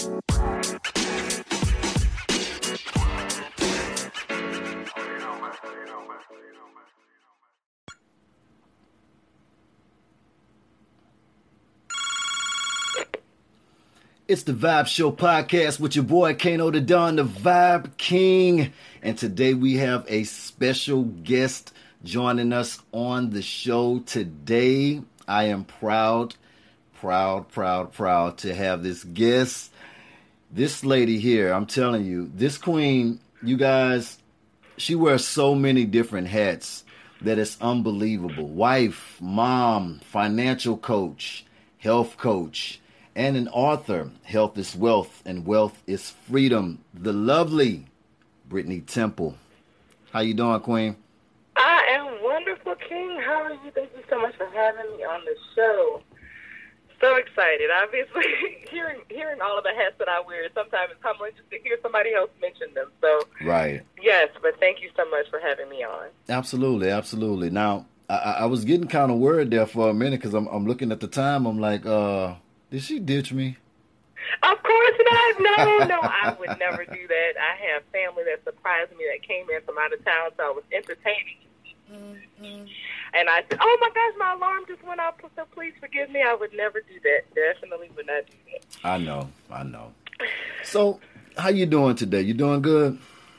It's the Vibe Show podcast with your boy Kano the Don, the Vibe King. And today we have a special guest joining us on the show today. I am proud, proud, proud, proud to have this guest. This lady here, I'm telling you, this queen, you guys, she wears so many different hats that it's unbelievable. Wife, mom, financial coach, health coach and an author. Health is wealth, and wealth is freedom. The lovely Brittany Temple. How you doing, Queen? I am wonderful, King. How are you? Thank you so much for having me on the show. So excited. Obviously, hearing hearing all of the hats that I wear, sometimes it's humbling just to hear somebody else mention them. So, right. Yes, but thank you so much for having me on. Absolutely, absolutely. Now, I, I was getting kind of worried there for a minute because I'm, I'm looking at the time. I'm like, uh, did she ditch me? Of course not. No, no, I would never do that. I have family that surprised me that came in from out of town, so I was entertaining. Mm-hmm. And I said, "Oh my gosh, my alarm just went off. So please forgive me. I would never do that. Definitely would not do that." I know, I know. So, how you doing today? You doing good?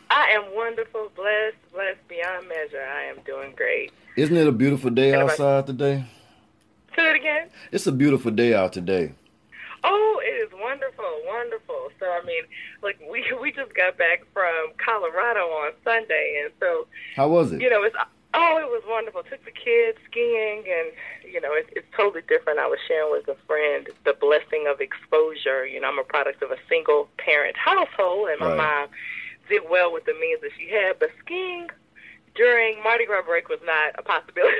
I am wonderful, blessed, blessed beyond measure. I am doing great. Isn't it a beautiful day outside today? Say it again. It's a beautiful day out today. Oh, it is wonderful, wonderful. So I mean, like we we just got back from Colorado on Sunday, and so how was it? You know, it's oh, it was wonderful. Took the kids skiing, and you know, it's it's totally different. I was sharing with a friend the blessing of exposure. You know, I'm a product of a single parent household, and my right. mom did well with the means that she had, but skiing during Mardi Gras break was not a possibility.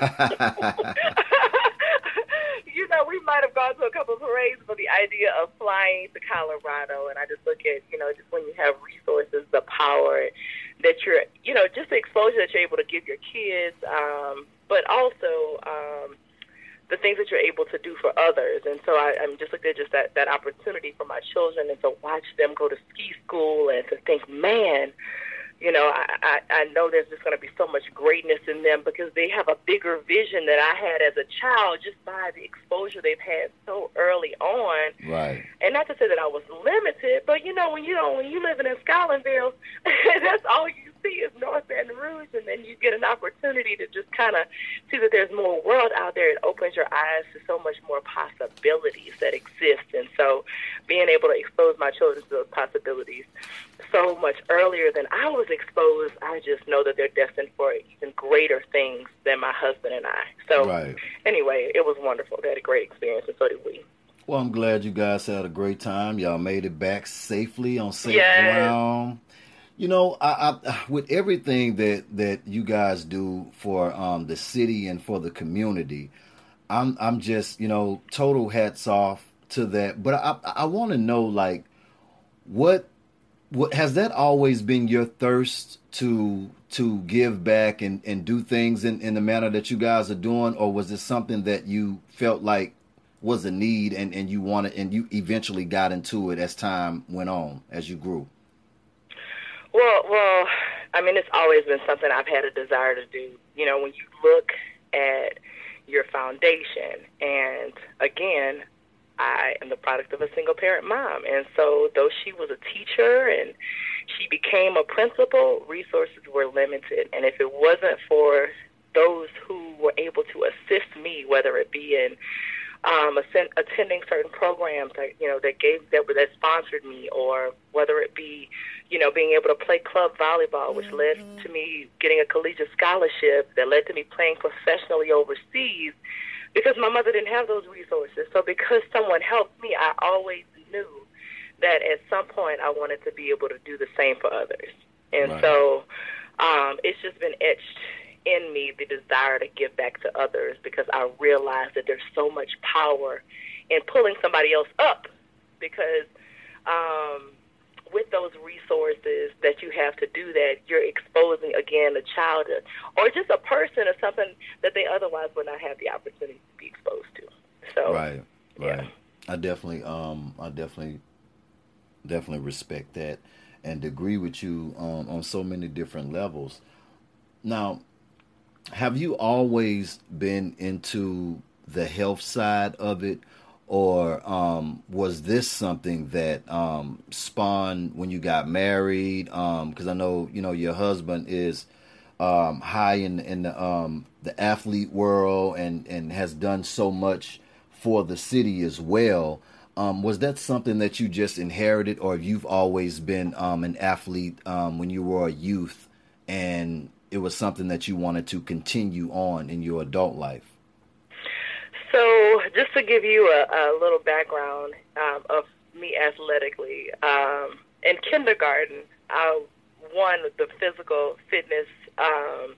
you know, we might have gone to a couple of parades, but the idea of flying to Colorado, and I just look at, you know, just when you have resources, the power that you're, you know, just the exposure that you're able to give your kids, um, but also um, the things that you're able to do for others. And so I, I'm just looking at just that, that opportunity for my children and to watch them go to ski school and to think, man, you know, I, I, I know there's just going to be so much greatness in them because they have a bigger vision than I had as a child just by the exposure they've had so early on. Right. And not to say that I was limited, but you know, when you don't, when you living in Scotlandville, that's all you see is North Baton Rouge, and then you get an opportunity to just kind of see that there's more world out there. It opens your eyes to so much more possibilities that exist, and so being able to expose my children to those possibilities so much earlier than I was exposed, I just know that they're destined for even greater things than my husband and I. So, right. anyway, it was wonderful. They had a great experience, and so did we. Well, I'm glad you guys had a great time. Y'all made it back safely on safe yes. ground. You know, I, I, with everything that that you guys do for um, the city and for the community, I'm I'm just you know total hats off to that. But I I want to know like what what has that always been your thirst to to give back and and do things in in the manner that you guys are doing, or was it something that you felt like was a need and and you wanted and you eventually got into it as time went on as you grew? Well, well, I mean, it's always been something I've had a desire to do. You know, when you look at your foundation, and again, I am the product of a single parent mom. And so, though she was a teacher and she became a principal, resources were limited. And if it wasn't for those who were able to assist me, whether it be in um, attending certain programs that you know that gave that that sponsored me, or whether it be you know being able to play club volleyball, which mm-hmm. led to me getting a collegiate scholarship that led to me playing professionally overseas, because my mother didn't have those resources. So because someone helped me, I always knew that at some point I wanted to be able to do the same for others, and right. so um, it's just been etched in me the desire to give back to others because I realize that there's so much power in pulling somebody else up because um, with those resources that you have to do that, you're exposing again a child or just a person or something that they otherwise would not have the opportunity to be exposed to. So right, right. Yeah. I definitely, um, I definitely definitely respect that and agree with you on, on so many different levels. Now, have you always been into the health side of it, or um, was this something that um, spawned when you got married? Because um, I know you know your husband is um, high in in the um, the athlete world and and has done so much for the city as well. Um, was that something that you just inherited, or you've always been an athlete when you were a youth, and it was something that you wanted to continue on in your adult life? So, just to give you a, a little background um, of me athletically, um, in kindergarten, I won the physical fitness um,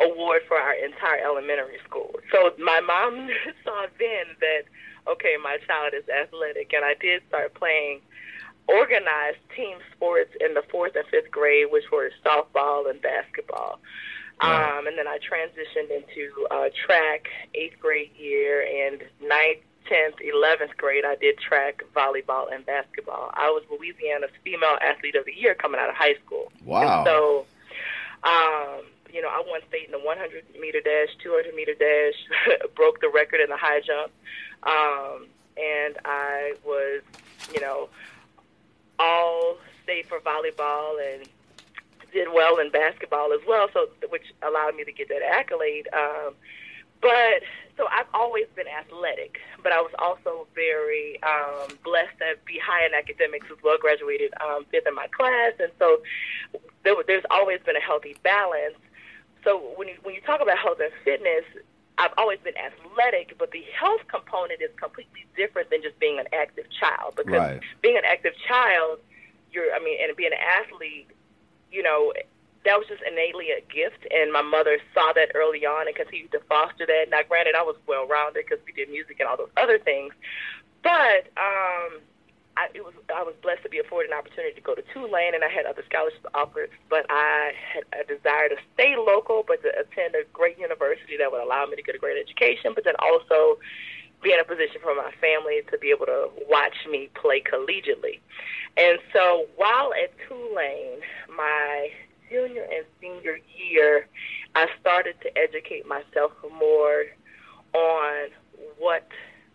award for our entire elementary school. So, my mom saw then that okay, my child is athletic, and I did start playing organized team sports in the fourth and fifth grade, which were softball and basketball. Um, and then I transitioned into uh, track eighth grade year, and ninth, tenth, eleventh grade, I did track, volleyball, and basketball. I was Louisiana's female athlete of the year coming out of high school. Wow! And so, um, you know, I won state in the 100 meter dash, 200 meter dash, broke the record in the high jump. Um, and I was, you know, all state for volleyball and did well in basketball as well, so which allowed me to get that accolade. Um, but so I've always been athletic, but I was also very um, blessed to be high in academics as well. Graduated um, fifth in my class, and so there, there's always been a healthy balance. So when you when you talk about health and fitness, I've always been athletic, but the health component is completely different than just being an active child. Because right. being an active child, you're, I mean, and being an athlete, you know, that was just innately a gift. And my mother saw that early on and continued to foster that. Now, granted, I was well rounded because we did music and all those other things. But um, I, it was I was blessed to be afforded an opportunity to go to Tulane, and I had other scholarship offers. But I had a desire to stay local, but to attend a great university that would allow me to get a great education, but then also be in a position for my family to be able to watch me play collegiately. And so while at Tulane, my junior and senior year, I started to educate myself more on what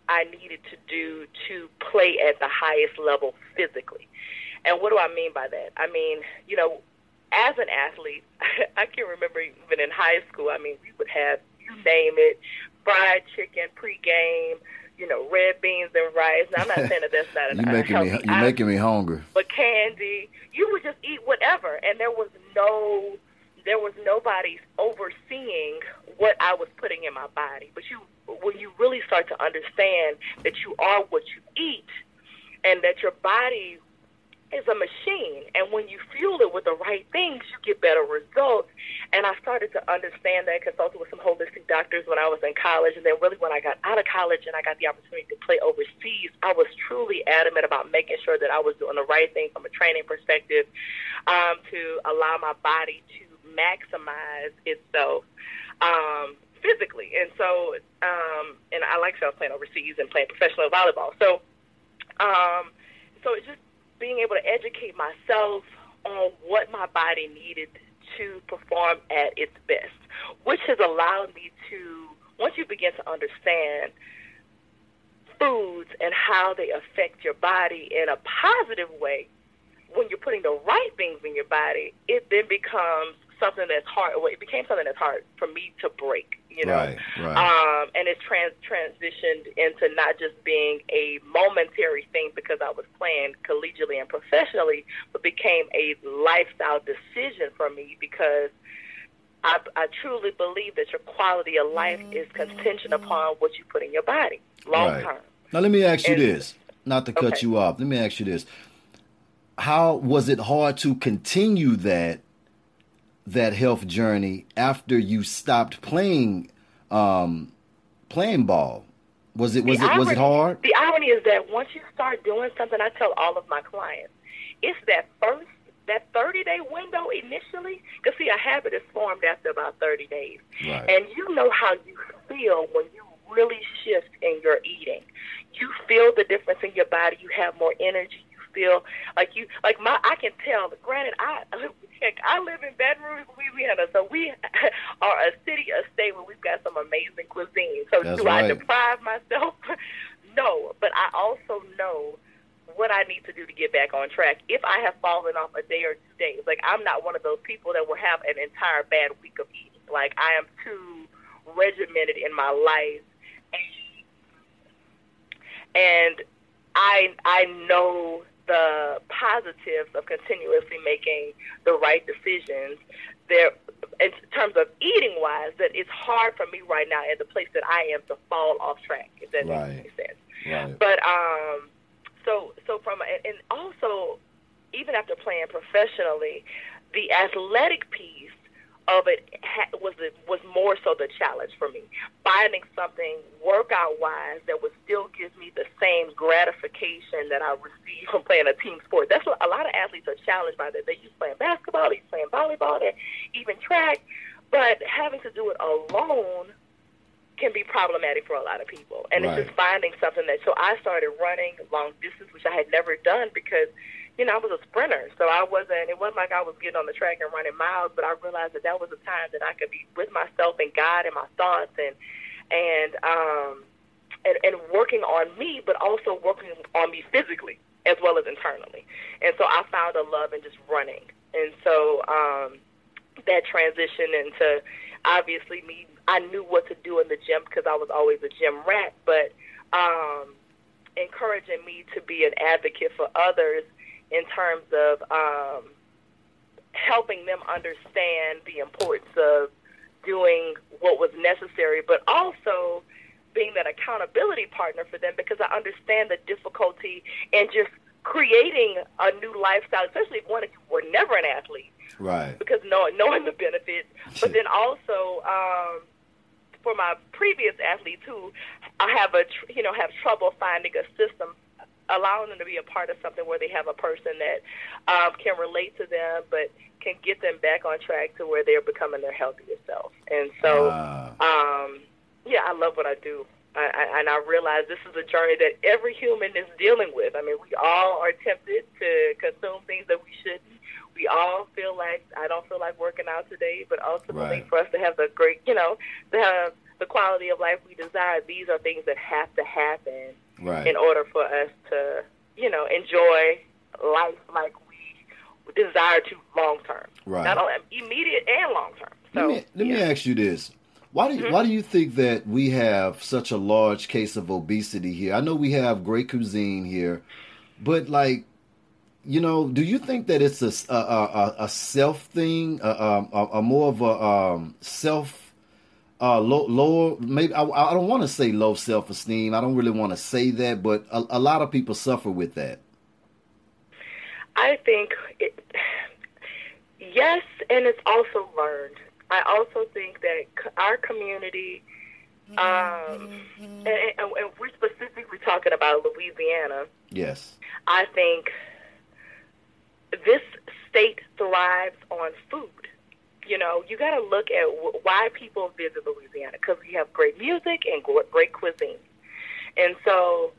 I needed to do to play at the highest level physically. And what do I mean by that? I mean, you know, as an athlete, I can remember even in high school, I mean, we would have, you name it, fried chicken pregame, you know, red beans and rice. Now, I'm not saying that that's not an you're making me you're making me hungry. But candy, you would just eat whatever, and there was no there was nobody overseeing what I was putting in my body. But you, when you really start to understand that you are what you eat, and that your body is a machine, and when you fuel it with the right things, you get better results. And I started to understand that, consulted with some holistic doctors when I was in college, and then really when I got out of college and I got the opportunity to play overseas, I was truly adamant about making sure that I was doing the right thing from a training perspective um, to allow my body to maximize itself um, physically. And so, um, and I like I playing overseas and playing professional volleyball. So, um, so it's just being able to educate myself on what my body needed to perform at its best, which has allowed me to, once you begin to understand foods and how they affect your body in a positive way, when you're putting the right things in your body, it then becomes something that's hard. Well, it became something that's hard for me to break. You know, right, right. Um, and it's trans transitioned into not just being a momentary thing because I was playing collegiately and professionally, but became a lifestyle decision for me because. I, I truly believe that your quality of life is contingent upon what you put in your body long right. term. Now, let me ask you And- this, not to cut Okay. you off. Let me ask you this: How was it hard to continue that that health journey after you stopped playing um, playing ball? Was it was The it was it hard? The irony is that once you start doing something, I tell all of my clients, it's that first, that 30 day window initially. Because, see, a habit is formed after about 30 days. Right. And you know how you feel when you really shift in your eating. You feel the difference in your body. You have more energy. Feel like you like my. I can tell. Granted, I heck, I live in Baton Rouge, Louisiana, so we are a city, a state where we've got some amazing cuisine. So That's do right. I deprive myself? no, but I also know what I need to do to get back on track. If I have fallen off a day or two days, like I'm not one of those people that will have an entire bad week of eating. Like I am too regimented in my life, and I I know the positives of continuously making the right decisions. There, in terms of eating wise, that it's hard for me right now at the place that I am to fall off track. If that Right. makes any sense. Right. But um, so so from and- and also even after playing professionally, the athletic piece of it ha- was it was more so the challenge for me. Finding something workout wise that would still give me the same gratification that I receive from playing a team sport. That's what a lot of athletes are challenged by that. They used playing basketball, they used playing volleyball, they even track, but having to do it alone can be problematic for a lot of people. And Right. it's just finding something that so I started running long distance, which I had never done because, you know, I was a sprinter. So I wasn't it wasn't like I was getting on the track and running miles, but I realized that that was a time that I could be with myself and God and my thoughts and and um and, and working on me but also working on me physically as well as internally. And so I found a love in just running. And so um that transition into obviously me I knew what to do in the gym because I was always a gym rat, but um, encouraging me to be an advocate for others in terms of um, helping them understand the importance of doing what was necessary, but also being that accountability partner for them because I understand the difficulty in just creating a new lifestyle, especially if one if you were never an athlete Right. because knowing, knowing the benefits, but then also um, for my previous athletes who I have a tr- you know have trouble finding a system, allowing them to be a part of something where they have a person that um, can relate to them, but can get them back on track to where they're becoming their healthiest self. And so, Ah. um, yeah, I love what I do. I, I, and I realize this is a journey that every human is dealing with. I mean, we all are tempted to consume things that we shouldn't. We all feel like I don't feel like working out today, but ultimately, Right. for us to have the great, you know, to have the quality of life we desire, these are things that have to happen right. in order for us to, you know, enjoy life like we desire to long term. Right. Not only immediate and long term. So, let me let me ask you this: Why do you, why do you think that we have such a large case of obesity here? I know we have great cuisine here, but like, you know, do you think that it's a a, a, a self thing, a, a, a more of a um, self uh, low, lower? Maybe I, I don't want to say low self esteem. I don't really want to say that, but a, a lot of people suffer with that. I think it, yes, and it's also learned. I also think that our community, um, and, and, and we're specifically talking about Louisiana. Yes. I think this state thrives on food. You know, you got to look at why people visit Louisiana because we have great music and great cuisine. And so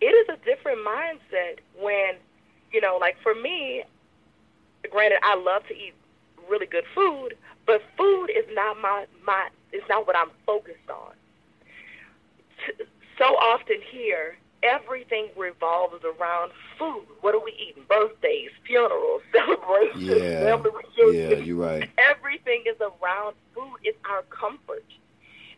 it is a different mindset when, you know, like for me, granted, I love to eat really good food, but food is not my, my is not what I'm focused on. So often here, everything revolves around food. What are we eating? Birthdays, funerals, celebrations, Yeah. family Yeah, you're right. Everything is around food. It's our comfort.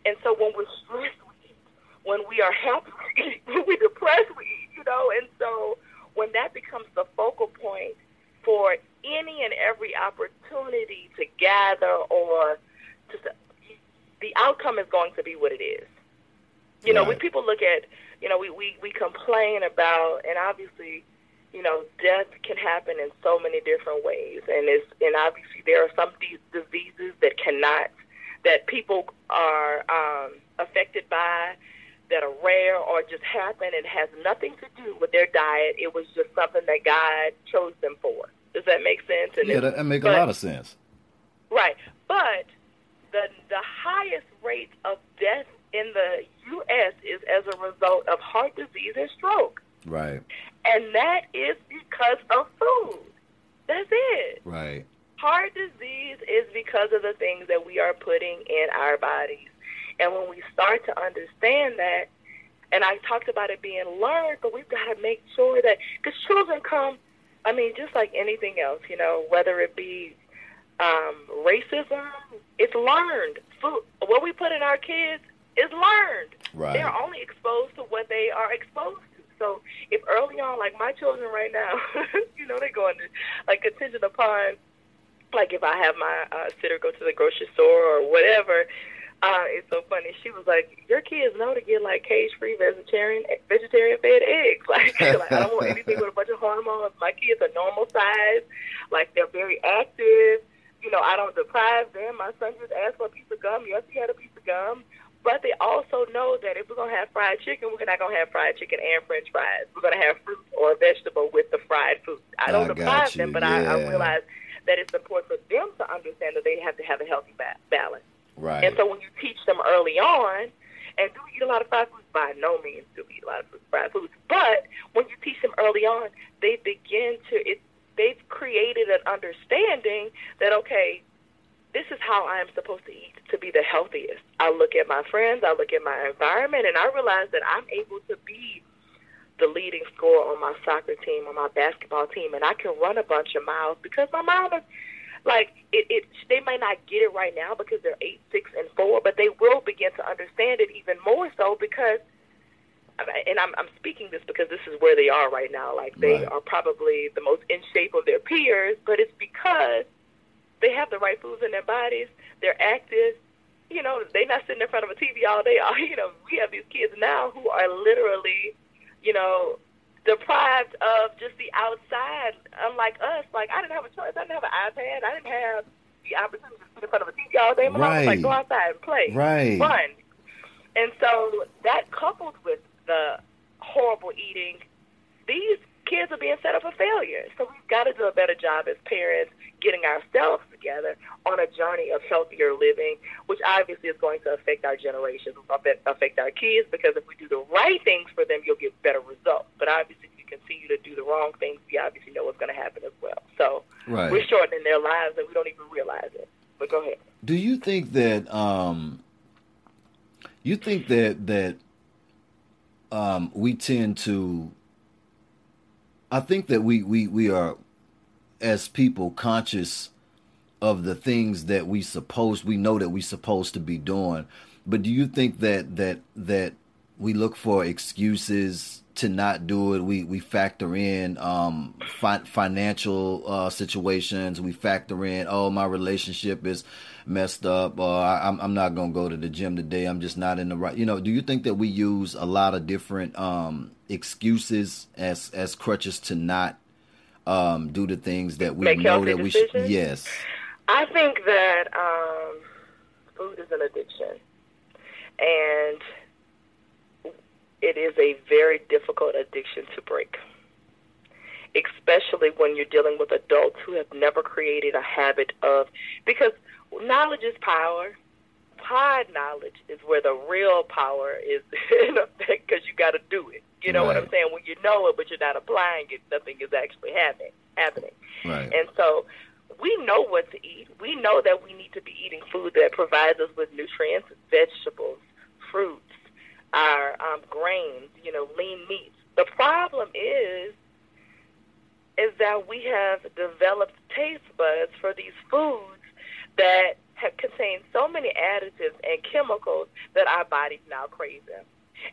And so when we're stressed, we eat. When we are happy, we eat. When we're depressed, we eat, you know. And so when that becomes the focal point for any and every opportunity to gather or to, the outcome is going to be what it is. You know, when people look at, you know, we, we, we complain about, and obviously, you know, death can happen in so many different ways, and it's and obviously there are some de- diseases that cannot, that people are um, affected by, that are rare or just happen and has nothing to do with their diet. It was just something that God chose them for. Does that make sense? And Yeah, that, that make a lot of sense. Right. But the the highest rate of death in the U.S. is as a result of heart disease and stroke. Right. And that is because of food. That's it. Right. Heart disease is because of the things that we are putting in our bodies. And when we start to understand that, and I talked about it being learned, but we've got to make sure that, because children come, I mean, just like anything else, you know, whether it be um, racism, it's learned. Food, what we put in our kids is learned. Right. They're only exposed to what they are exposed to. So if early on, like my children right now, you know, they're going to, like, contingent upon, like, if I have my uh, sitter go to the grocery store or whatever, uh, it's so funny. She was like, "Your kids know to get like cage-free vegetarian vegetarian fed eggs. Like, like I don't want anything with a bunch of hormones. My kids are normal size. Like they're very active. You know, I don't deprive them. My son just asked for a piece of gum. Yes, he had a piece of gum. But they also know that if we're gonna have fried chicken, we're not gonna have fried chicken and French fries. We're gonna have fruit or a vegetable with the fried food. I don't I deprive got them, but I, I realize that it's important for them to understand that they have to have a healthy ba- balance. Right. And so when you teach them early on, and do we eat a lot of fried foods? By no means do we eat a lot of fried foods. But when you teach them early on, they begin to it. They've created an understanding that okay, this is how I am supposed to eat to be the healthiest. I look at my friends, I look at my environment, and I realize that I'm able to be the leading scorer on my soccer team, on my basketball team, and I can run a bunch of miles because my mom is like it, it they may not get it right now because they're eight, six, and four, but they will begin to understand it even more so because and I'm I'm speaking this because this is where they are right now. Like they Right. are probably the most in shape of their peers, but it's because they have the right foods in their bodies. They're active. You know, they're not sitting in front of a TV all day. You know, we have these kids now who are literally, you know, deprived of just the outside. Unlike us, like I didn't have a choice. I didn't have an iPad. I didn't have the opportunity to sit in front of a TV all day. My mom was like, go outside and play, Right. run. And so that coupled with the horrible eating, these kids are being set up for failure. So we've got to do a better job as parents getting ourselves together on a journey of healthier living, which obviously is going to affect our generations, affect- our kids, because if we do the right things for them, you'll get better results. But obviously, if you continue to do the wrong things, we obviously know what's going to happen as well. So Right. we're shortening their lives, and we don't even realize it. But go ahead. Do you think that um you think that that um we tend to I think that we we we are as people conscious of the things that we suppose we know that we supposed to be doing. But do you think that that that we look for excuses to not do it? We we factor in um fi- financial uh situations, we factor in oh my relationship is messed up I, I'm I'm not to go to the gym today. I'm just not in the right. You know, do you think that we use a lot of different um excuses as as crutches to not um do the things that we Make know that we should yes. I think that um, food is an addiction, and it is a very difficult addiction to break, especially when you're dealing with adults who have never created a habit of because knowledge is power. Applied knowledge is where the real power is in effect because you got to do it. You know what I'm saying? When you know it, but you're not applying it, nothing is actually happening. Happening. Right. And so we know what to eat. We know that we need to be eating food that provides us with nutrients, vegetables, fruits, our um, grains, you know, lean meats. The problem is, is that we have developed taste buds for these foods that have contained so many additives and chemicals that our bodies now crave them.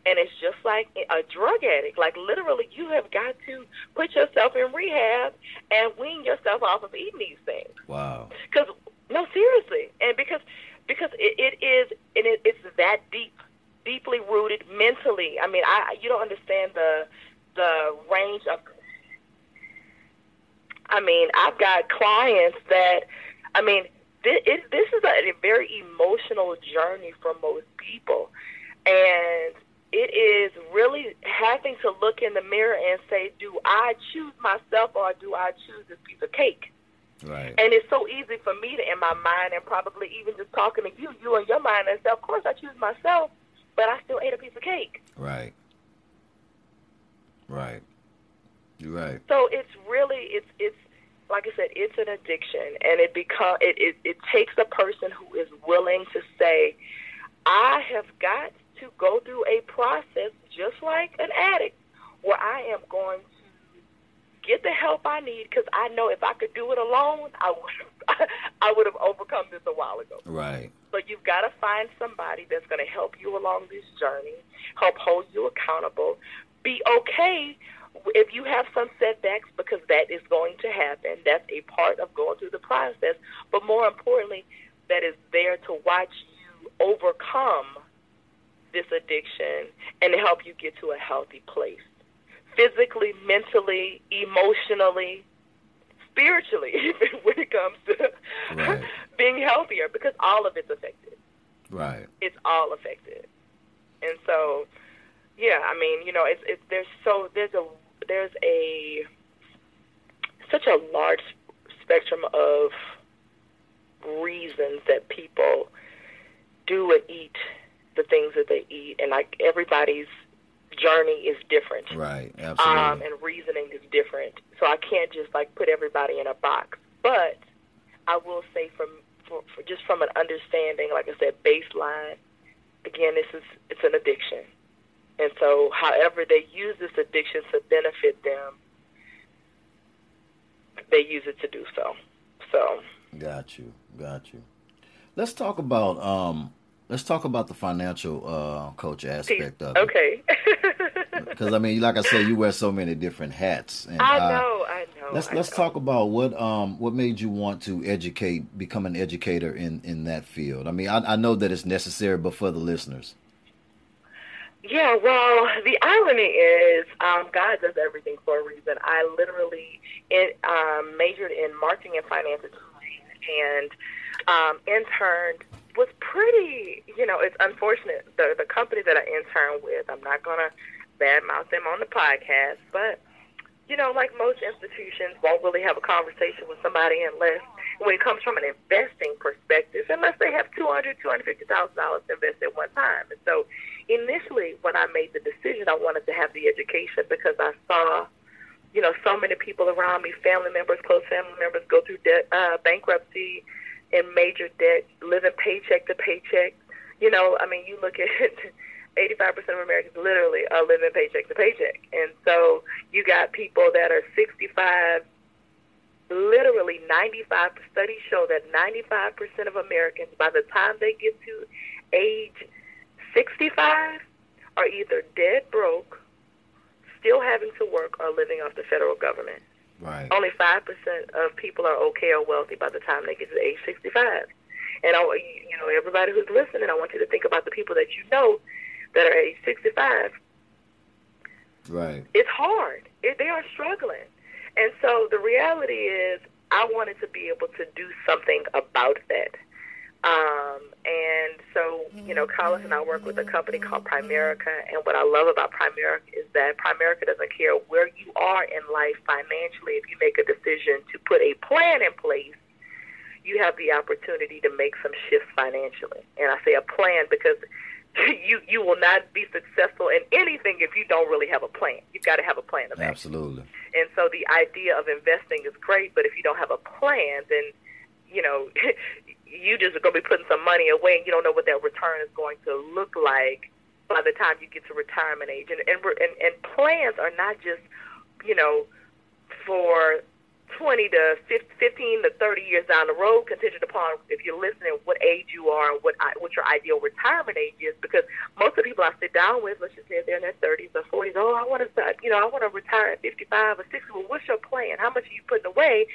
And it's just like a drug addict. Like literally, you have got to put yourself in rehab and wean yourself off of eating these things. Wow. Because no, seriously, and because because it, it is and it, it's that deep, deeply rooted mentally. I mean, I you don't understand the the range of. I mean, I've got clients that, I mean, this, it, this is a, a very emotional journey for most people, and it is really having to look in the mirror and say, do I choose myself or do I choose this piece of cake? Right. And it's so easy for me to, in my mind, and probably even just talking to you, you and your mind, and say, of course I choose myself. but I still ate a piece of cake. Right. Right. You're right. So it's really it's it's like I said, it's an addiction, and it become it, it it takes a person who is willing to say, I have got to go through a process just like an addict, where I am going to get the help I need because I know if I could do it alone, I would I would have overcome this a while ago. Right. But you've got to find somebody that's going to help you along this journey, help hold you accountable. Be okay if you have some setbacks because that is going to happen. That's a part of going through the process. But more importantly, that is there to watch you overcome this addiction and to help you get to a healthy place. Physically, mentally, emotionally, spiritually, even when it comes to right. being healthier, because all of it's affected. Right. It's all affected. And so, yeah, I mean, you know, it's, it's there's so there's a there's a such a large spectrum of reasons that people do and eat the things that they eat, and like everybody's journey is different, right? Absolutely, um, and reasoning is different. So I can't just like put everybody in a box. But I will say, from for, for just from an understanding, like I said, baseline. Again, this is it's an addiction. And so, however they use this addiction to benefit them, they use it to do so. So. Got you. Got you. Let's talk about um. Let's talk about the financial uh, coach aspect of it. Okay. Because I mean, like I said, you wear so many different hats. And I know. I, I know. Let's I let's know. talk about what um what made you want to educate, become an educator in in that field. I mean, I, I know that it's necessary, but for the listeners. Yeah, well, the irony is um, God does everything for a reason. I literally in, um, majored in marketing and finance and um, interned. Was pretty, you know, it's unfortunate the the company that I interned with. I'm not gonna badmouth them on the podcast, but you know, like most institutions, won't really have a conversation with somebody unless when it comes from an investing perspective, unless they have two hundred, two hundred fifty thousand dollars to invest at one time. And so, initially, when I made the decision, I wanted to have the education because I saw, you know, so many people around me, family members, close family members, go through debt, uh, bankruptcy, and major debt, living paycheck to paycheck. You know, I mean, you look at 85% of Americans literally are living paycheck to paycheck. And so you got people that are 65, literally 95, studies show that 95% of Americans, by the time they get to age 65, are either dead broke, still having to work, or living off the federal government. Right. Only 5% of people are okay or wealthy by the time they get to age 65. And I, you know, everybody who's listening, I want you to think about the people that you know that are age 65. Right. It's hard. It, they are struggling. And so the reality is, I wanted to be able to do something about that. Um, and so, you know, Carlos and I work with a company called Primerica. And what I love about Primerica is that Primerica doesn't care where you are in life financially. If you make a decision to put a plan in place, you have the opportunity to make some shifts financially. And I say a plan because you you will not be successful in anything if you don't really have a plan. You've got to have a plan of action. Absolutely. And so the idea of investing is great, but if you don't have a plan, then you know you just are going to be putting some money away, and you don't know what that return is going to look like by the time you get to retirement age. And and and, and plans are not just you know for 20 to 15 to 30 years down the road, contingent upon if you're listening, what age you are and what what your ideal retirement age is. Because most of the people I sit down with, let's just say they're in their 30s or 40s. Oh, I want to you know, I want to retire at 55 or 60. Well, what's your plan? How much are you putting away?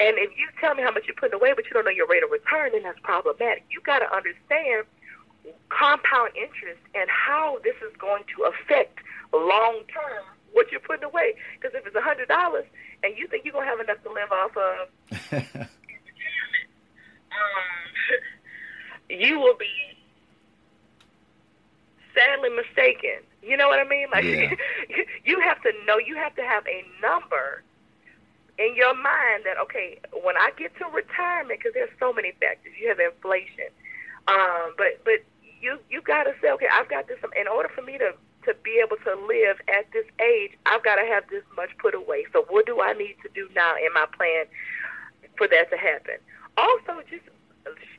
And if you tell me how much you're putting away, but you don't know your rate of return, then that's problematic. You got to understand compound interest and how this is going to affect long term what you're putting away. Because if it's a hundred dollars and you think you're gonna have enough to live off of, um, you will be sadly mistaken. You know what I mean? Like yeah. you have to know. You have to have a number in your mind that okay, when I get to retirement, because there's so many factors. You have inflation, um, but but you you got to say, okay, I've got this. In order for me to to be able to live at this age, I've got to have this much put away. So what do I need to do now in my plan for that to happen? Also, just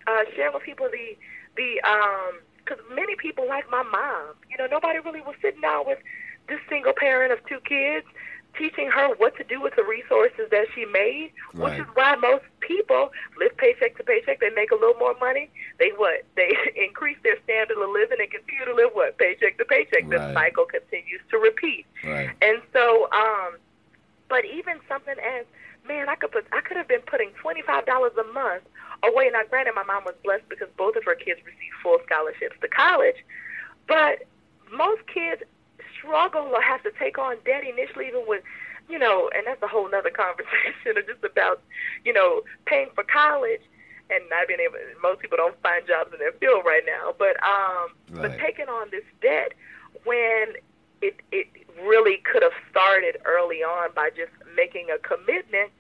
uh, share with people the the um because many people like my mom, you know, nobody really was sitting down with this single parent of two kids teaching her what to do with the resources that she made, right. which is why most people live paycheck to paycheck. They make a little more money. They what? They increase their standard of living and continue to live what? Paycheck to paycheck. Right. The cycle continues to repeat. Right. And so, um, but even something as man, I could put, I could have been putting twenty five dollars a month away. Now, granted, my mom was blessed because both of her kids received full scholarships to college, but most kids struggle or have to take on debt initially, even with, you know, and that's a whole nother conversation just about, you know, paying for college and not being able. Most people don't find jobs in their field right now, but um, right. but taking on this debt when it it really could have started early on by just making a commitment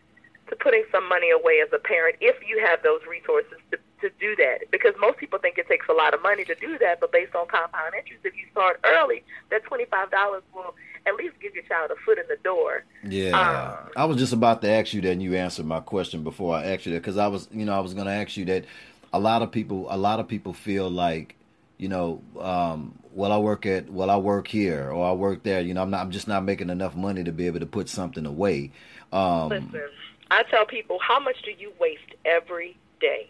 to putting some money away as a parent if you have those resources to, to do that. Because most people think it takes a lot of money to do that, but based on compound interest, if you start early, that $25 will at least give your child a foot in the door. Yeah, um, I was just about to ask you that, and you answered my question before I asked you that because I was, you know, I was going to ask you that. A lot of people, a lot of people feel like, you know, um, well, I work at, well, I work here or I work there. You know, I'm not, I'm just not making enough money to be able to put something away. Um, Listen I tell people, how much do you waste every day?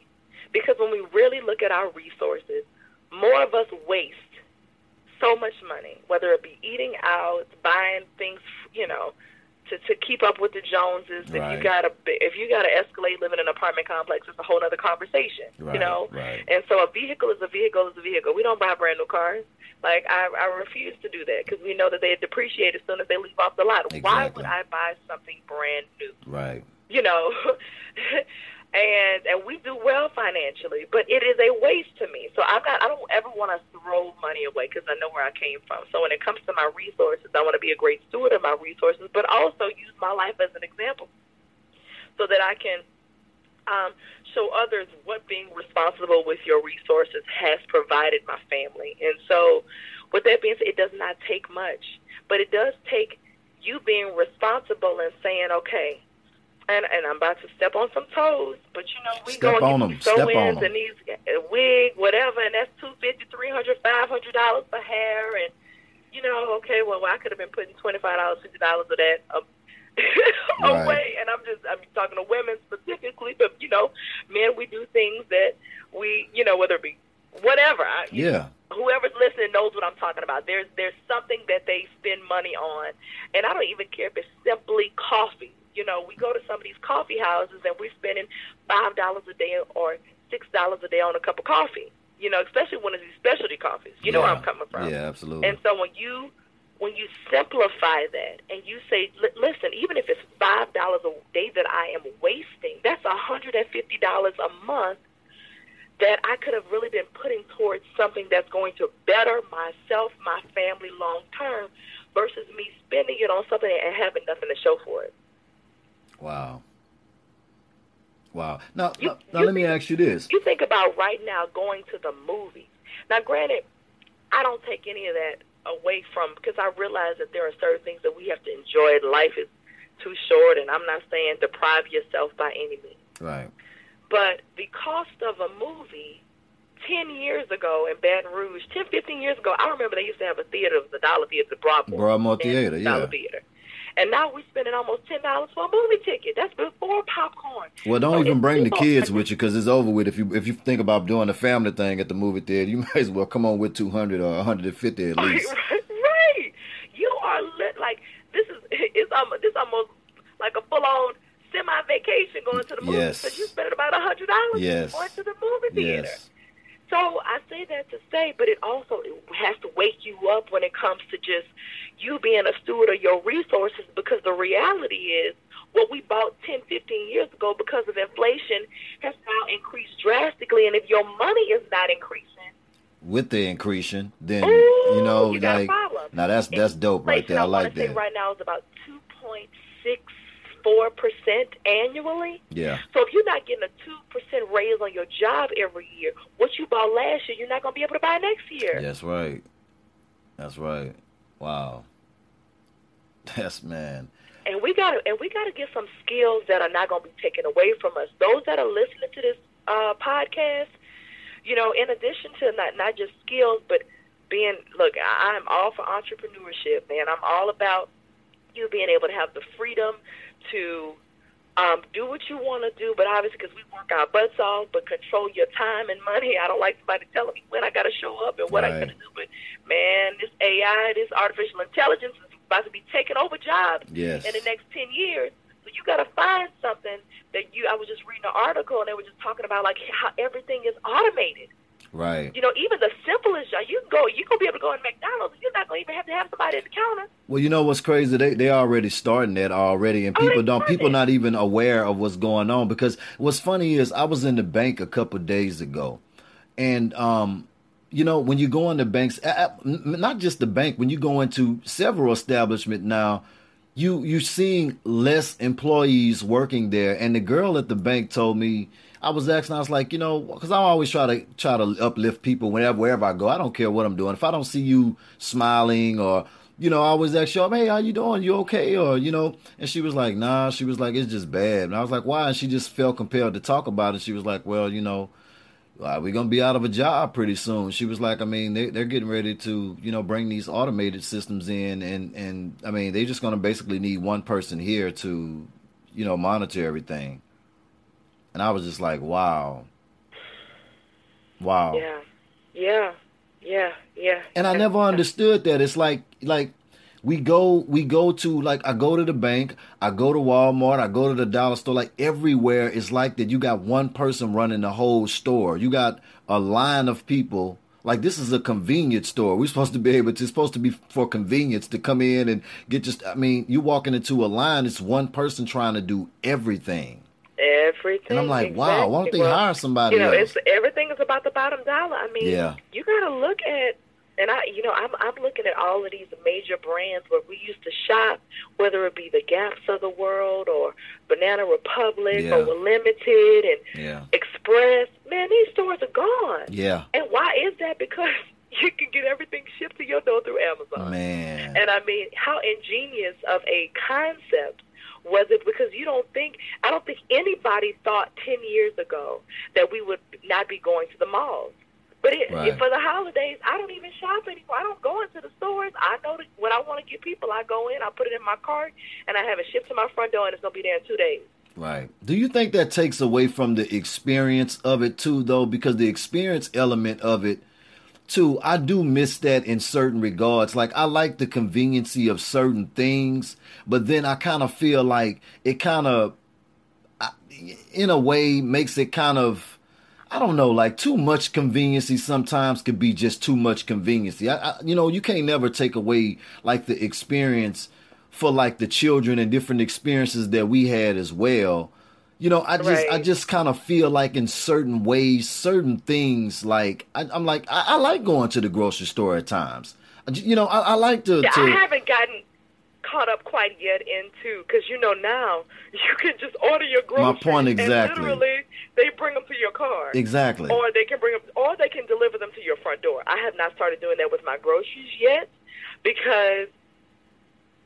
Because when we really look at our resources, more of us waste so much money, whether it be eating out, buying things, you know, to, to keep up with the Joneses. Right. If you got a if you got to Escalade living in an apartment complex, it's a whole other conversation. Right, you know, right. and so a vehicle is a vehicle is a vehicle. We don't buy brand new cars. Like I, I refuse to do that because we know that they depreciate as soon as they leave off the lot. Exactly. Why would I buy something brand new? Right you know. and and we do well financially, but it is a waste to me. So I'm not. I don't ever want to throw money away because I know where I came from. So when it comes to my resources, I want to be a great steward of my resources, but also use my life as an example, so that I can um, show others what being responsible with your resources has provided my family. And so, with that being said, it does not take much, but it does take you being responsible and saying, okay, and and I'm about to step on some toes, but you know we step going to get these sew-ins and these uh, wig, whatever, and that's two fifty, three hundred, five hundred dollars for hair, and you know, okay, well, I could have been putting twenty five dollars, fifty dollars of that um, away, and I'm just I'm talking to women specifically, but you know, men we do things that we, you know, whether it be whatever, I, yeah. whoever's listening knows what I'm talking about. There's there's something that they spend money on, and I don't even care if it's simply coffee you know, we go to some of these coffee houses and we're spending five dollars a day or six dollars a day on a cup of coffee. You know, especially when it's these specialty coffees. You know where I'm coming from. Yeah, absolutely. And so when you when you simplify that and you say, listen, even if it's five dollars a day that I am wasting, that's a hundred and fifty dollars a month that I could have really been putting towards something that's going to better myself, my family long term, versus me spending it on something and having nothing to show for it. Wow. Wow. Now, you, now, now let me ask you this. You think about right now going to the movies. Now, granted, I don't take any of that away from because I realize that there are certain things that we have to enjoy. Life is too short, and I'm not saying deprive yourself by any means. Right. But the cost of a movie 10 years ago in Baton Rouge, 10, 15 years ago, I remember they used to have a theater, the Dollar Theater, the Broadmoor. Broadmoor Theater, yeah. Dollar Theater. And now we're spending almost ten dollars for a movie ticket. That's before popcorn. Well, don't so even bring the kids with you because it's over with. If you if you think about doing a family thing at the movie theater, you might as well come on with two hundred or one hundred and fifty at least. right, you are lit like this is it's almost this almost like a full on semi vacation going to the movie. Yes. You spend about a hundred dollars yes. going to the movie theater. Yes. So I say that to say, but it also it has to wake you up when it comes to just you being a steward of your resources because the reality is what we bought 10, 15 years ago because of inflation has now increased drastically. And if your money is not increasing, with the increasing, then Ooh, you know, you like now that's that's dope right there. I like that. Right now is about two point six 4% annually. Yeah. So if you're not getting a 2% raise on your job every year, what you bought last year, you're not going to be able to buy next year. That's right. That's right. Wow. That's man. And we got to and we got to get some skills that are not going to be taken away from us. Those that are listening to this uh, podcast, you know, in addition to not not just skills, but being look, I, I'm all for entrepreneurship, man. I'm all about you being able to have the freedom to um, do what you want to do, but obviously because we work our butts off, but control your time and money. I don't like somebody telling me when I got to show up and what Right. I got to do. But man, this AI, this artificial intelligence is about to be taking over jobs Yes. in the next 10 years. So you got to find something that you, I was just reading an article and they were just talking about like how everything is automated. Right. You know, even the simplest job, you can go, you can be able to go in McDonald's you're not going to even have to have somebody at the counter. Well, you know what's crazy? They they already starting that already, and Oh, people they don't people not even aware of what's going on. Because what's funny is I was in the bank a couple days ago, and um, you know when you go into banks, a- a- n- not just the bank, when you go into several establishment now, you you're seeing less employees working there. And the girl at the bank told me. I was asking, I was like, you know, because I always try to try to uplift people whenever wherever I go. I don't care what I'm doing. If I don't see you smiling or you know, I always ask you, hey, how you doing? You okay? Or, you know, and she was like, nah, she was like, it's just bad. And I was like, why? And she just felt compelled to talk about it. She was like, well, you know, uh, we're to be out of a job pretty soon. She was like, I mean, they, they're getting ready to, you know, bring these automated systems in. And, and I mean, they're just to basically need one person here to, you know, monitor everything. And I was just like, wow. Wow. Yeah, yeah, yeah, yeah. and I never understood that. It's like like we go we go to like I go to the bank, I go to Walmart, I go to the dollar store. Like everywhere, it's like that. You got one person running the whole store. You got a line of people. Like this is a convenience store. We're supposed to be able to. It's supposed to be for convenience to come in and get just. I mean, you walking into a line. It's one person trying to do everything. Everything. And I'm like, wow, why don't they. Well, hire somebody You know, else? it's everything is about the bottom dollar. I mean, Yeah. you got to look at, and I, you know, I'm I'm looking at all of these major brands where we used to shop, whether it be the Gaps of the world or Banana Republic Yeah. or Limited and Yeah. Express. Man, these stores are gone. Yeah. And why is that? Because you can get everything shipped to your door through Amazon. Man. And I mean, how ingenious of a concept was it? Because you don't think, I don't think anybody thought 10 years ago that we would not be going to the malls. But it, Right. for the holidays, I don't even shop anymore. I don't go into the stores. I know that when I want to get people, I go in, I put it in my cart, and I have it shipped to my front door, and it's going to be there in two days. Right. Do you think that takes away from the experience of it too, though? Because the experience element of it, too, I do miss that in certain regards. Like I like the conveniency of certain things, but then I kind of feel like it kind of, in a way, makes it kind of. I don't know, like too much conveniency sometimes could be just too much conveniency. I, I, you know, you can't never take away like the experience for like the children and different experiences that we had as well. You know, I just I just kind of feel like in certain ways, certain things like I, I'm like I, I like going to the grocery store at times. You know, I, I like to. Yeah, to I haven't gotten caught up quite yet into because you know now you can just order your groceries. My point exactly. Literally, they bring them to your car. exactly. Or they can bring them, or they can deliver them to your front door. I have not started doing that with my groceries yet because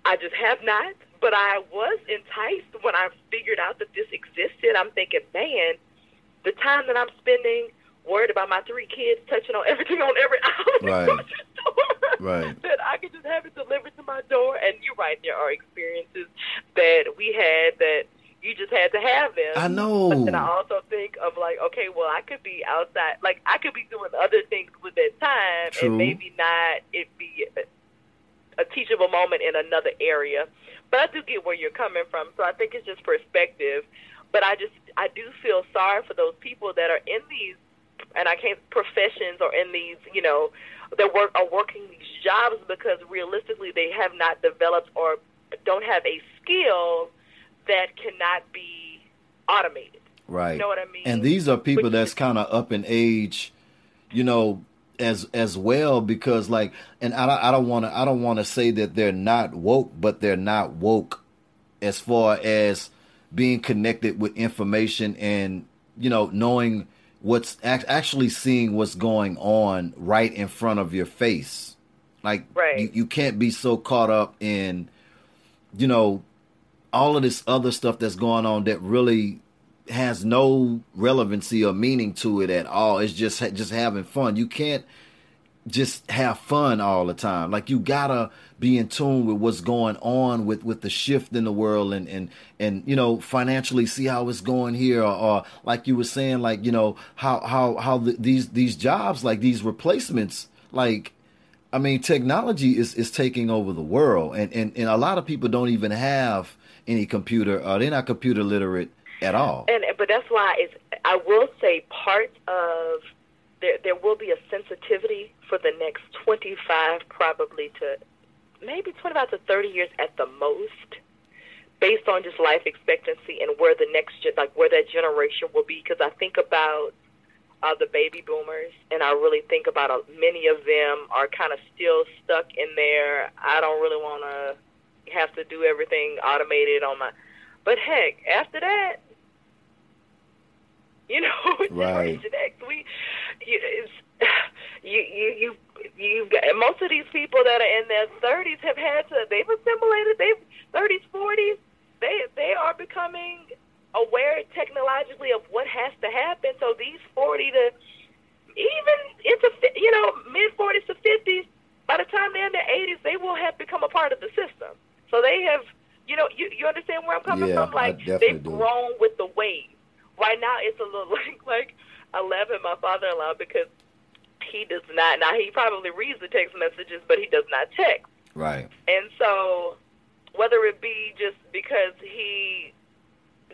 I just have not. But I was enticed when I figured out that this existed. I'm thinking, man, the time that I'm spending worried about my three kids touching on everything on every aisle Right. Right. that I could just have it delivered to my door. And you're right, there are experiences that we had that you just had to have them. I know. But then I also think of like, okay, well, I could be outside, like I could be doing other things with that time, True. and maybe not it be a, teachable moment in another area. But I do get where you're coming from, so I think it's just perspective. But I just I do feel sorry for those people that are in these, and I can't professions or in these, you know, that work are working these jobs because realistically they have not developed or don't have a skill that cannot be automated. Right. You know what I mean? And these are people Which that's kind of up in age, you know, as as well because like and I don't- I don't want to I don't want to say that they're not woke, but they're not woke as far as being connected with information and you know knowing what's actually seeing what's going on right in front of your face. Like right. you, you can't be so caught up in you know all of this other stuff that's going on that really has no relevancy or meaning to it at all. It's just just having fun. You can't just have fun all the time. Like you gotta be in tune with what's going on with with the shift in the world and and and you know financially see how it's going here or, or like you were saying like you know how how how the, these these jobs like these replacements like I mean technology is is taking over the world and and and a lot of people don't even have any computer or they're not computer literate at all. And but that's why it's I will say part of there there will be a sensitivity for the next 25 probably to maybe 25 to 30 years at the most based on just life expectancy and where the next like where that generation will be because I think about uh, the baby boomers and I really think about uh, many of them are kind of still stuck in there I don't really want to have to do everything automated on my but heck after that you know right. we you, it's, you you you you've got most of these people that are in their 30s have had to they've assimilated they've 30s 40s they they are becoming aware technologically of what has to happen. So these 40 to even into you know mid 40s to 50s by the time they're in their 80s they will have become a part of the system. So they have you know you you understand where I'm coming yeah, from? Like do. they've grown with the wave right now it's a little like like I laugh at my father-in-law because he does not. Now he probably reads the text messages, but he does not text. Right. And so, whether it be just because he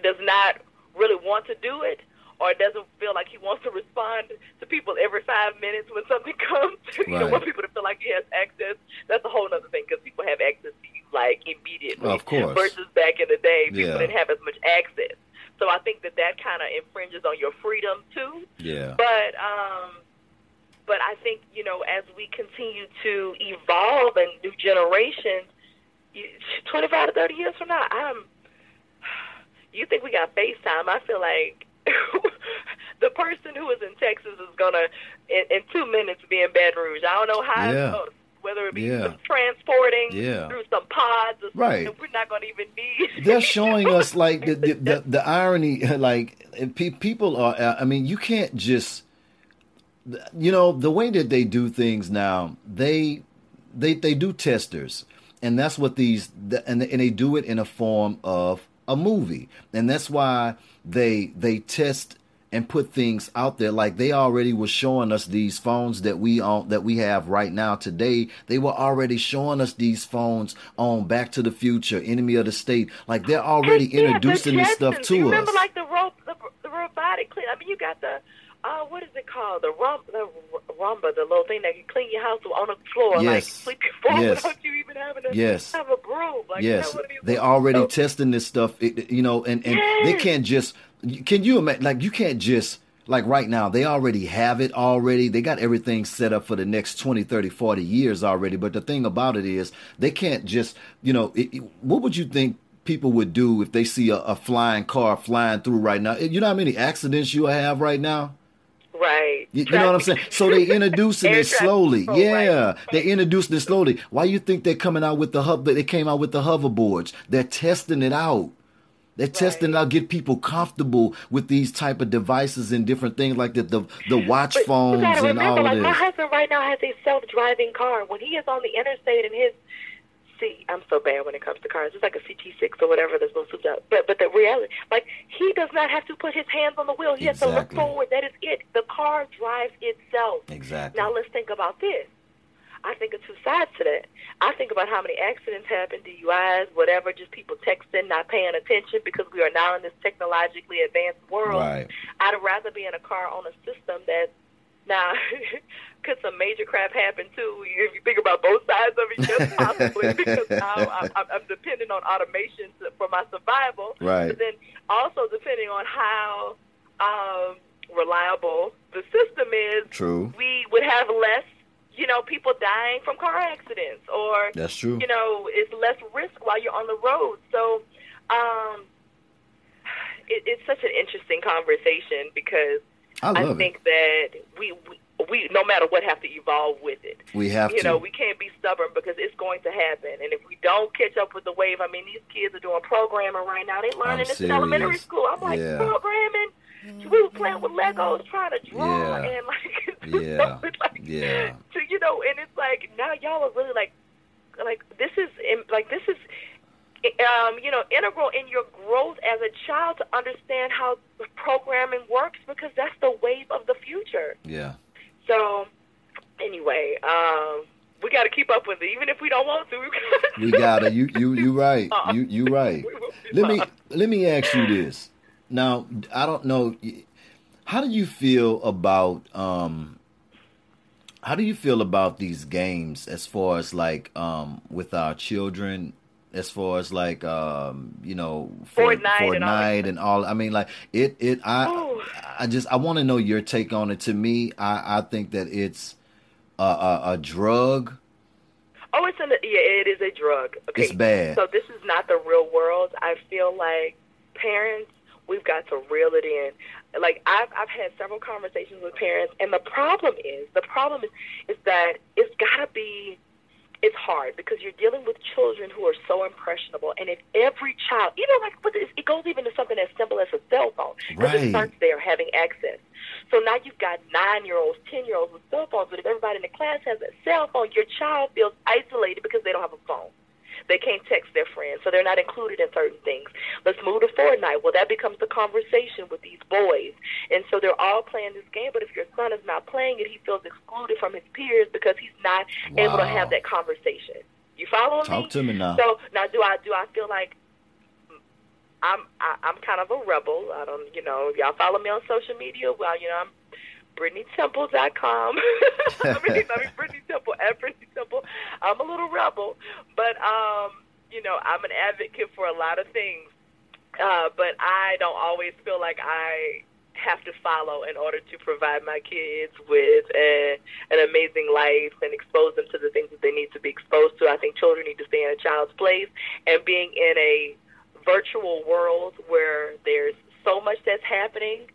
does not really want to do it, or doesn't feel like he wants to respond to people every five minutes when something comes, right. you don't want people to feel like he has access. That's a whole other thing because people have access to you like immediately. Well, of course. Versus back in the day, people yeah. didn't have as much access. So I think that that kind of infringes on your freedom too. Yeah. But um, but I think you know as we continue to evolve and new generations, twenty five to thirty years from now, I'm. You think we got FaceTime? I feel like the person who is in Texas is gonna in, in two minutes be in Baton Rouge. I don't know how. Yeah. Whether it be yeah. transporting yeah. through some pods or right. we're not going to even be. They're showing us like the the, the, the irony, like people are. Uh, I mean, you can't just you know the way that they do things now they they they do testers and that's what these and and they do it in a form of a movie and that's why they they test and put things out there like they already were showing us these phones that we own that we have right now today they were already showing us these phones on back to the future enemy of the state like they're already yeah, introducing this stuff to you us remember like the rope the, the robotic clean i mean you got the uh, what is it called? The rum, the Roomba, the little thing that can clean your house on the floor, yes. like sweep your floor yes. without you even having to yes. have a broom. Like, yes, they already so, testing this stuff, you know, and and yes. they can't just. Can you imagine? Like, you can't just like right now they already have it already they got everything set up for the next 20 30 40 years already but the thing about it is they can't just you know it, it, what would you think people would do if they see a, a, flying car flying through right now you know how many accidents you have right now Right. You, you know what I'm saying? So they introducing it slowly. Yeah, right. they introducing it slowly. Why you think they're coming out with the hub? They came out with the hoverboards. They're testing it out. They're testing right. it out, get people comfortable with these type of devices and different things like the the, the watch but phones you and remember, all like of My husband right now has a self-driving car. When he is on the interstate and his see, I'm so bad when it comes to cars. It's like a CT6 or whatever that's no souped up. But but the reality, like he does not have to put his hands on the wheel. He exactly. has to look forward. That is it. The car drives itself. Exactly. Now let's think about this. I think of two sides to that. I think about how many accidents happen, DUIs, whatever, just people texting, not paying attention because we are now in this technologically advanced world. Right. I'd rather be in a car on a system that now could some major crap happen too if you think about both sides of it just possibly because now I'm, I'm depending on automation to, for my survival right but then also depending on how um, reliable the system is true we would have less you know people dying from car accidents or that's true you know it's less risk while you're on the road so Um, it, it's such an interesting conversation because I, I, think it. that we, we we no matter what have to evolve with it. We have You to. know, we can't be stubborn because it's going to happen. And if we don't catch up with the wave, I mean, these kids are doing programming right now. They're learning this in elementary school. I'm like, Yeah. programming? We were playing with Legos, trying to draw, Yeah. and like, Yeah. like, Yeah. so you know, and it's like now y'all are really like, like this is like this is, um, you know, integral in your growth as a child to understand how programming works because that's the wave of the future. yeah. So, anyway, um, we got to keep up with it, even if we don't want to. We gotta. You you you right. You you right. We will be Let me let me ask you this. Now I don't know. How do you feel about um? How do you feel about these games as far as like um with our children? As far as like um you know for, Fortnite and all and all, I mean like it it I Ooh. I just I want to know your take on it. To me, I I think that it's a a, a drug. Oh, it's an yeah, it is a drug. Okay, It's bad. So this is not the real world. I feel like parents, we've got to reel it in. Like I've I've had several conversations with parents, and the problem is the problem is is that it's got to be. It's hard because you're dealing with children who are so impressionable, and if every child, even like, but it it goes even to something as simple as a cell phone, because Right. it starts there having access. So now you've got nine-year-olds, ten-year-olds with cell phones, but if everybody in the class has a cell phone, your child feels isolated because they don't have a phone. They can't text their friends, so they're not included in certain things. Let's move to Fortnite. Well, that becomes the conversation with these boys. And so they're all playing this game, but if your son is not playing it, he feels excluded from his peers because he's not able to have that conversation. You follow me? Talk to me now. So now, do I do I feel like I'm I, I'm kind of a rebel? I don't, you know, if y'all follow me on social media. Well, you know, I'm BritneyTemple.com. I mean, I Britney Temple at Britney Temple. I'm a little rebel, but um, you know, I'm an advocate for a lot of things. Uh, but I don't always feel like I have to follow in order to provide my kids with a, an amazing life and expose them to the things that they need to be exposed to. I think children need to stay in a child's place and being in a virtual world where there's so much that's happening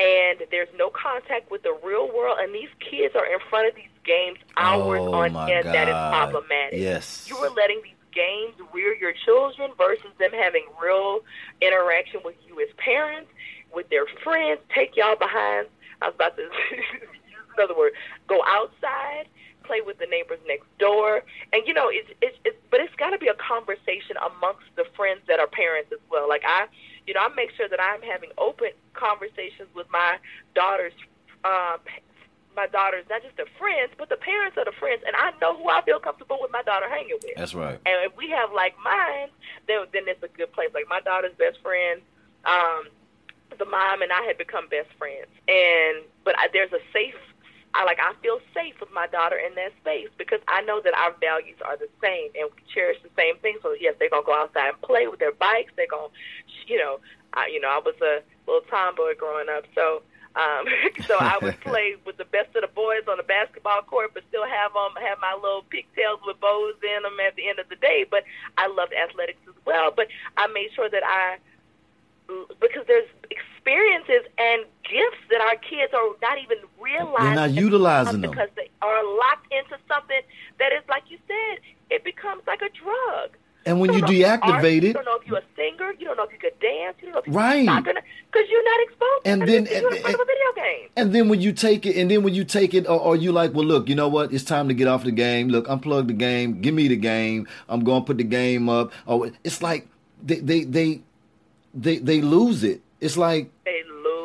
and there's no contact with the real world and these kids are in front of these games hours oh on end God. that is problematic Yes. you are letting these games rear your children versus them having real interaction with you as parents, with their friends. Take y'all behind. I was about to use another word. Go outside, play with the neighbors next door, and you know it's it's, it's but it's got to be a conversation amongst the friends that are parents as well. Like I, you know, I make sure that I'm having open conversations with my daughter's uh, my daughters, not just the friends, but the parents of the friends, and I know who I feel comfortable with my daughter hanging with. That's right. And if we have like minds, then then it's a good place. Like my daughter's best friend, um, the mom and I had become best friends, and but I, there's a safe. I like I feel safe with my daughter in that space because I know that our values are the same and we cherish the same things. So yes, they're gonna go outside and play with their bikes. They're gonna, you know, I, you know, I was a little tomboy growing up, so um, so I would play with the best of the boys on the basketball court, but still have them have my little pigtails with bows in them at the end of the day. But I loved athletics as well. But I made sure that I because there's experiences and gifts that our kids are not even They're not utilizing them. because they are locked into something that is, like you said, it becomes like a drug. And when you art, deactivate you it, don't know if you're a singer, you don't know if you could dance, you don't know if you're Right. not gonna, because you're not exposed. And then- this. you're in and- a video game. and then when you take it, and then when you take it, or, or you like, well, look, you know what? It's time to get off the game. Look, unplug the game. Give me the game. I'm going to put the game up. Oh, it's like they they they they, they lose it. It's like.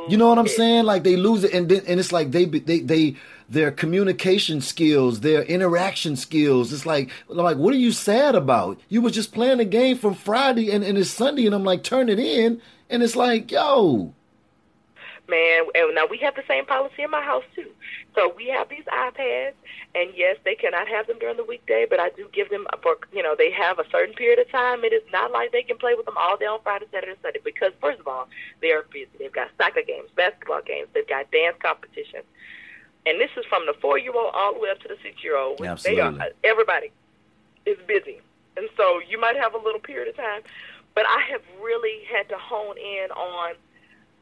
You know what I'm saying? Like they lose it, and then, and it's like they they they their communication skills, their interaction skills. It's like like what are you sad about? You was just playing a game from Friday and, and it's Sunday, and I'm like turn it in, and it's like yo, Man, and now we have the same policy in my house too. So we have these iPads, and yes, they cannot have them during the weekday, but I do give them for you know they have a certain period of time. It is not like they can play with them all day on Friday, Saturday, and Sunday because first of all, they are busy. They've got soccer games, basketball games, they've got dance competitions, and this is from the four-year-old all the way up to the six-year-old. They are Absolutely. everybody is busy, and so you might have a little period of time but I have really had to hone in on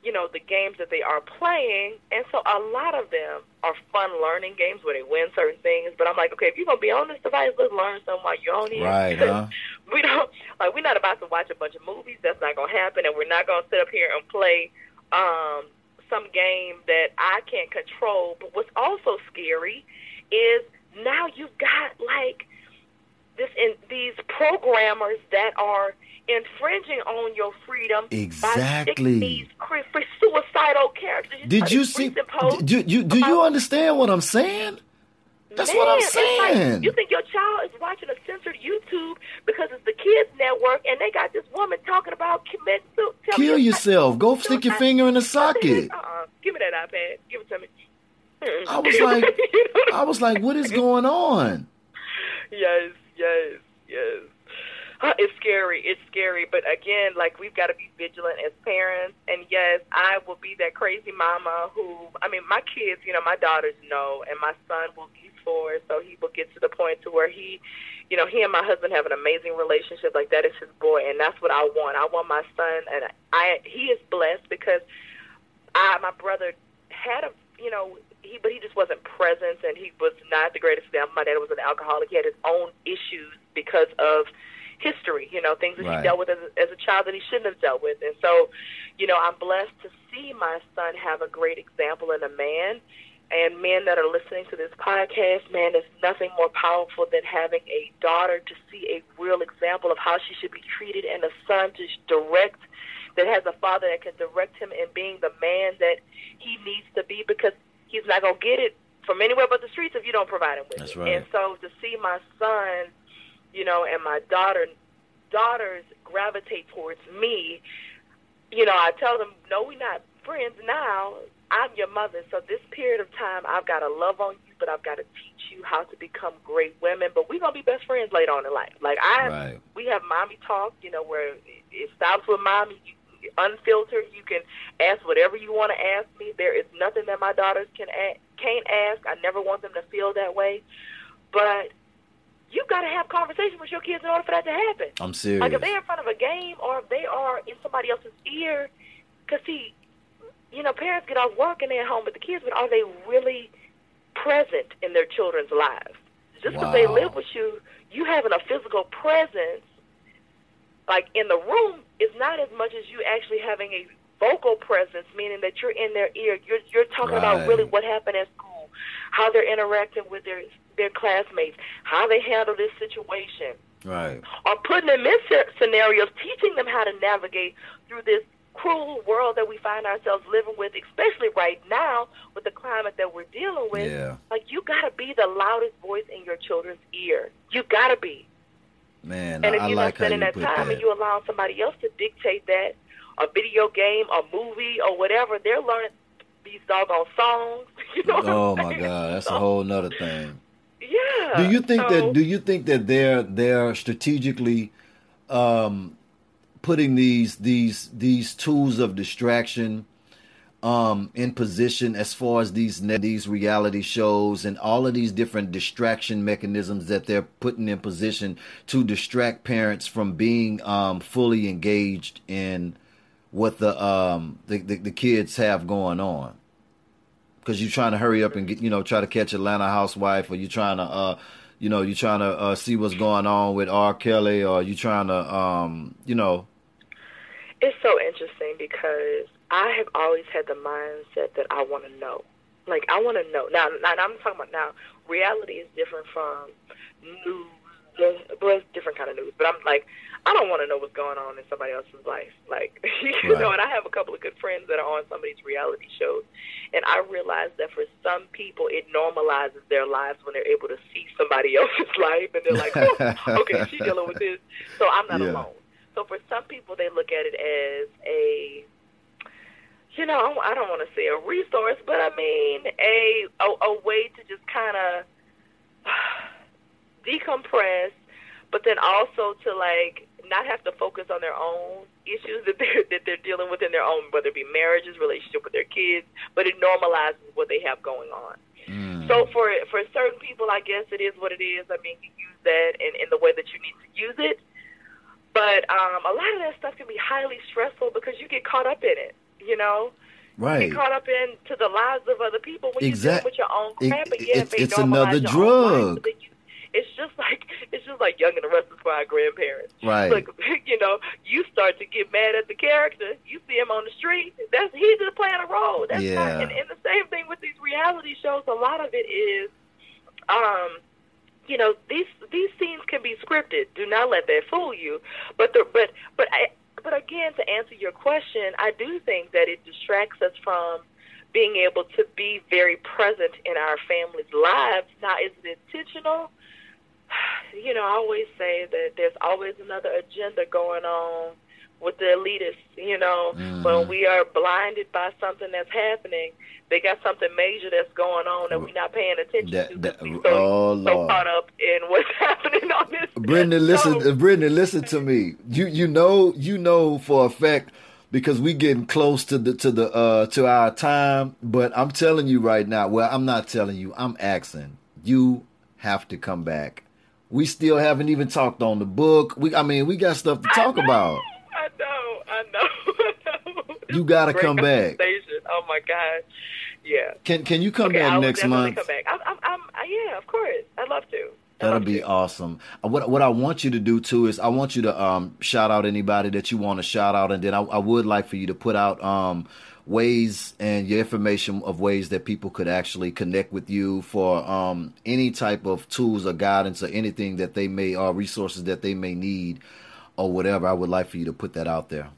you know, the games that they are playing. And so a lot of them are fun learning games where they win certain things. But I'm like, okay, if you're going to be on this device, let's learn something while you're on it. Right, huh? we don't, like, we're not about to watch a bunch of movies. That's not going to happen. And we're not going to sit up here and play um, some game that I can't control. But what's also scary is now you've got, like, this in these programmers that are infringing on your freedom exactly. these suicidal characters. Did you see? Do, you do you understand what I'm saying? That's Man, what I'm saying. Like, you think your child is watching a censored YouTube because it's the kids network and they got this woman talking about commit suicide? Kill yourself. Go stick your finger in the socket. Uh-uh. Give me that iPad. Give it to me. Mm. I was like, I was like, what is going on? Yes, yes, yes. it's scary. It's scary. But again, like we've got to be vigilant as parents. And yes, I will be that crazy mama who, I mean, my kids, you know, my daughters know, and my son will, he's four, so he will get to the point to where he, you know, he and my husband have an amazing relationship. Like that is his boy, and that's what I want. I want my son, and I, he is blessed because I, my brother had a, you know, he, but he just wasn't present, and he was not the greatest example. My dad was an alcoholic. He had his own issues because of history, you know, things that right. he dealt with as, as a child that he shouldn't have dealt with. And so, you know, I'm blessed to see my son have a great example in a man. And men that are listening to this podcast, man, there's nothing more powerful than having a daughter to see a real example of how she should be treated and a son to direct that has a father that can direct him in being the man that he needs to be because he's not going to get it from anywhere but the streets if you don't provide him with That's it. Right. And so to see my son you know, and my daughter daughters gravitate towards me, you know, I tell them, no, we're not friends now. I'm your mother, so this period of time, I've got to love on you, but I've got to teach you how to become great women. But we're gonna be best friends later on in life. Like I, right. we have mommy talk, you know, where it stops with mommy. You, unfiltered, you can ask whatever you want to ask me. There is nothing that my daughters can a- can't ask. I never want them to feel that way. But you've got to have conversation with your kids in order for that to happen. I'm serious. Like if they're in front of a game or if they are in somebody else's ear, because see, you know, parents get off work and they're at home with the kids, but are they really present in their children's lives? Just because wow. they live with you, you having a physical presence, like in the room, is not as much as you actually having a vocal presence, meaning that you're in their ear. You're you're talking right. about really what happened at school, how they're interacting with their their classmates, how they handle this situation. Right. Or putting them in scenarios, teaching them how to navigate through this cruel world that we find ourselves living with, especially right now with the climate that we're dealing with. Yeah. Like you got to be the loudest voice in your children's ear. You got to be. Man, and if I you're like not spending that, time that. and you allow somebody else to dictate that, a video game, a movie, or whatever, they're learning these doggone songs. You know oh my God, that's so, a whole nother thing. Yeah. Do you think so, that? Do you think that they're they're strategically um, putting these these these tools of distraction um, in position as far as these these reality shows and all of these different distraction mechanisms that they're putting in position to distract parents from being um, fully engaged in what the, um, the, the the kids have going on because you're trying to hurry up and get, you know, try to catch Atlanta Housewife, or you're trying to, uh, you know, you're trying to uh, see what's going on with R. Kelly, or you're trying to, um, you know. It's so interesting because I have always had the mindset that I want to know. Like I want to know. Now, now I'm talking about now. Reality is different from news. It's different kind of news, but I'm like, I don't want to know what's going on in somebody else's life. Like, you right. know, and I have a couple of good friends that are on some of these reality shows, and I realize that for some people, it normalizes their lives when they're able to see somebody else's life, and they're like, oh, okay, she's dealing with this, so I'm not yeah. alone. So for some people, they look at it as a you know, I don't want to say a resource, but I mean a a, a way to just kind of decompress, but then also to like not have to focus on their own issues that they're that they're dealing with in their own, whether it be marriages, relationship with their kids, but it normalizes what they have going on. Mm. So for for certain people, I guess it is what it is. I mean, you use that in in the way that you need to use it. But um, a lot of that stuff can be highly stressful because you get caught up in it. You know, right? You get caught up into the lives of other people when exactly. you're dealing with your own crap. It, and yeah, it's, it's another drug. Life, it's just like it's just like Young and the Restless for our grandparents. Right. Like you know, you start to get mad at the character. You see him on the street. That's he's just playing a role. That's yeah. not. And, and the same thing with these reality shows. A lot of it is, um, you know, these these scenes can be scripted. Do not let that fool you. But the but but I. But again, to answer your question, I do think that it distracts us from being able to be very present in our families' lives. Now, is it intentional? You know, I always say that there's always another agenda going on with the elitists. You know, mm-hmm. when we are blinded by something that's happening, they got something major that's going on that we're not paying attention that, to. That, so, oh, so Lord. caught up in what's happening on this. Britney, listen, show. Britney, listen to me. You you know you know for a fact because we getting close to the to the uh to our time. But I'm telling you right now. Well, I'm not telling you. I'm asking you have to come back. We still haven't even talked on the book. We, I mean, we got stuff to talk I about. I know, I know. I know. You got to come back. Oh my god, yeah. Can Can you come okay, back next month? Come back. I'm, I'm, I'm, yeah, of course. I'd love to. I'd That'll love be to. awesome. Uh, What what I want you to do too is I want you to um shout out anybody that you want to shout out, and then I, I would like for you to put out um ways and your information of ways that people could actually connect with you for um any type of tools or guidance or anything that they may or resources that they may need or whatever. I would like for you to put that out there.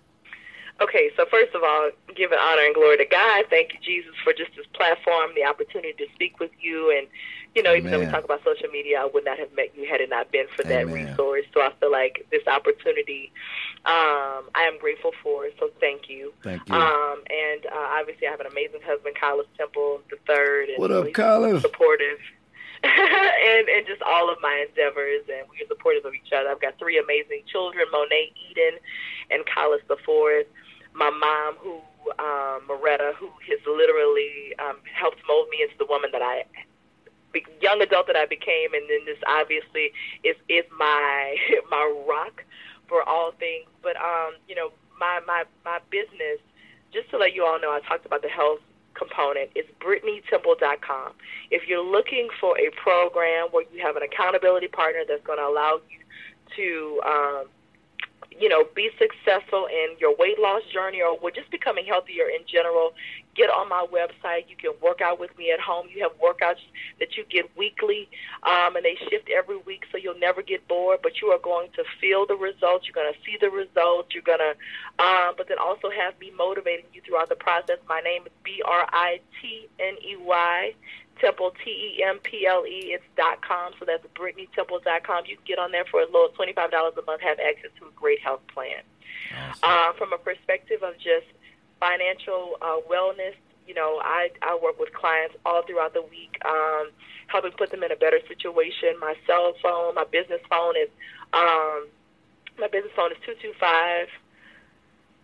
Okay, so first of all, giving honor and glory to God. Thank you, Jesus, for just this platform, the opportunity to speak with you. And, you know, even though we talk about social media, I would not have met you had it not been for that resource. So I feel like this opportunity, um, I am grateful for. So thank you. Thank you. Um, and uh, obviously, I have an amazing husband, Carlos Temple the third. What up, Carlos? Supportive. and and just all of my endeavors, and we are supportive of each other. I've got three amazing children: Monet, Eden, and Carlos the fourth. My mom, who um, Moretta, who has literally um, helped mold me into the woman that I, young adult that I became, and then this obviously is is my my rock for all things. But um, you know, my my my business. Just to let you all know, I talked about the health component is BritneyTemple.com. If you're looking for a program where you have an accountability partner that's going to allow you to, um, you know, be successful in your weight loss journey or we're just becoming healthier in general, get on my website. You can work out with me at home. You have workouts that you get weekly, um, and they shift every week, so you'll never get bored. But you are going to feel the results. You're going to see the results. You're going to, um, but then also have me motivating you throughout the process. My name is B R I T N E Y. Temple, T E M P L E, it's dot com, so that's BritneyTemple.com. You can get on there for as low as $25 a month, have access to a great health plan. Awesome. Uh, from a perspective of just financial uh, wellness, you know, I, I work with clients all throughout the week, um, helping put them in a better situation. My cell phone, my business phone is, um, my business phone is 225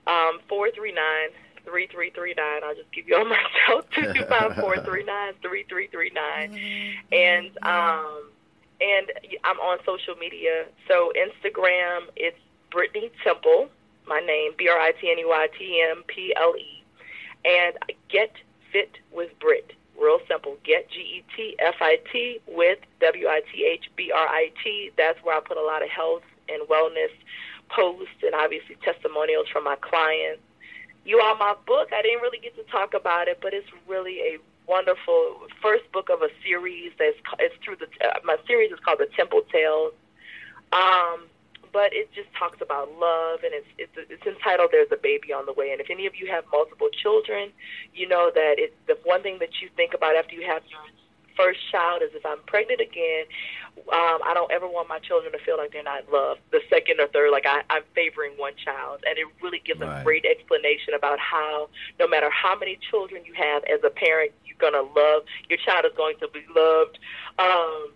um, 439 3339. I'll just give you all myself 225 439 3339. And, um, and I'm on social media. So Instagram, it's Britney Temple, my name, B R I T N E Y T M P L E. And Get Fit with Brit. Real simple. Get G E T F I T with W I T H B R I T. That's where I put a lot of health and wellness posts and obviously testimonials from my clients. You are my book. I didn't really get to talk about it, but it's really a wonderful first book of a series. That's it's through the uh, my series is called the Temple Tales. Um, but it just talks about love, and it's it's it's entitled "There's a Baby on the Way." And if any of you have multiple children, you know that it's the one thing that you think about after you have your first child is if I'm pregnant again, um, I don't ever want my children to feel like they're not loved. The second or third, like I, I'm favoring one child, and it really gives Right. a great explanation about how no matter how many children you have as a parent, you're gonna love your child is going to be loved. Um,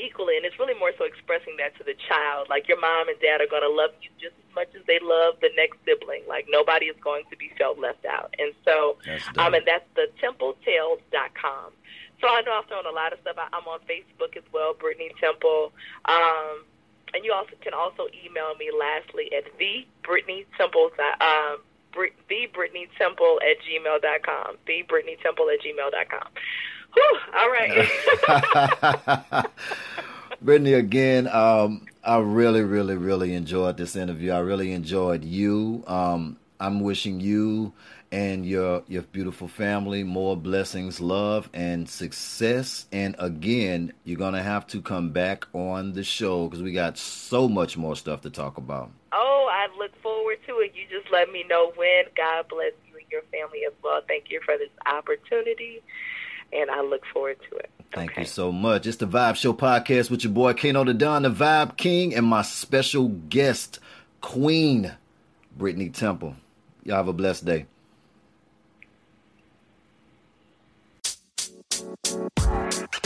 equally and it's really more so expressing that to the child like your mom and dad are going to love you just as much as they love the next sibling like nobody is going to be felt left out and so um and that's the templetales.com so i know i've thrown a lot of stuff i'm on facebook as well britney temple um and you also can also email me lastly at the Britney Temple um, the Britney Temple at gmail.com. The Britney Temple at gmail.com. Whew, all right. Britney, again, um, I really, really, really enjoyed this interview. I really enjoyed you. Um, I'm wishing you and your your beautiful family more blessings, love, and success. And again, you're gonna have to come back on the show because we got so much more stuff to talk about. Oh, I look forward to it. You just let me know when. God bless you and your family as well. Thank you for this opportunity, and I look forward to it. Thank okay. you so much. It's the Vibe Show podcast with your boy Kano the Don, the Vibe King, and my special guest, Queen Britney Temple. Y'all have a blessed day. Thank you.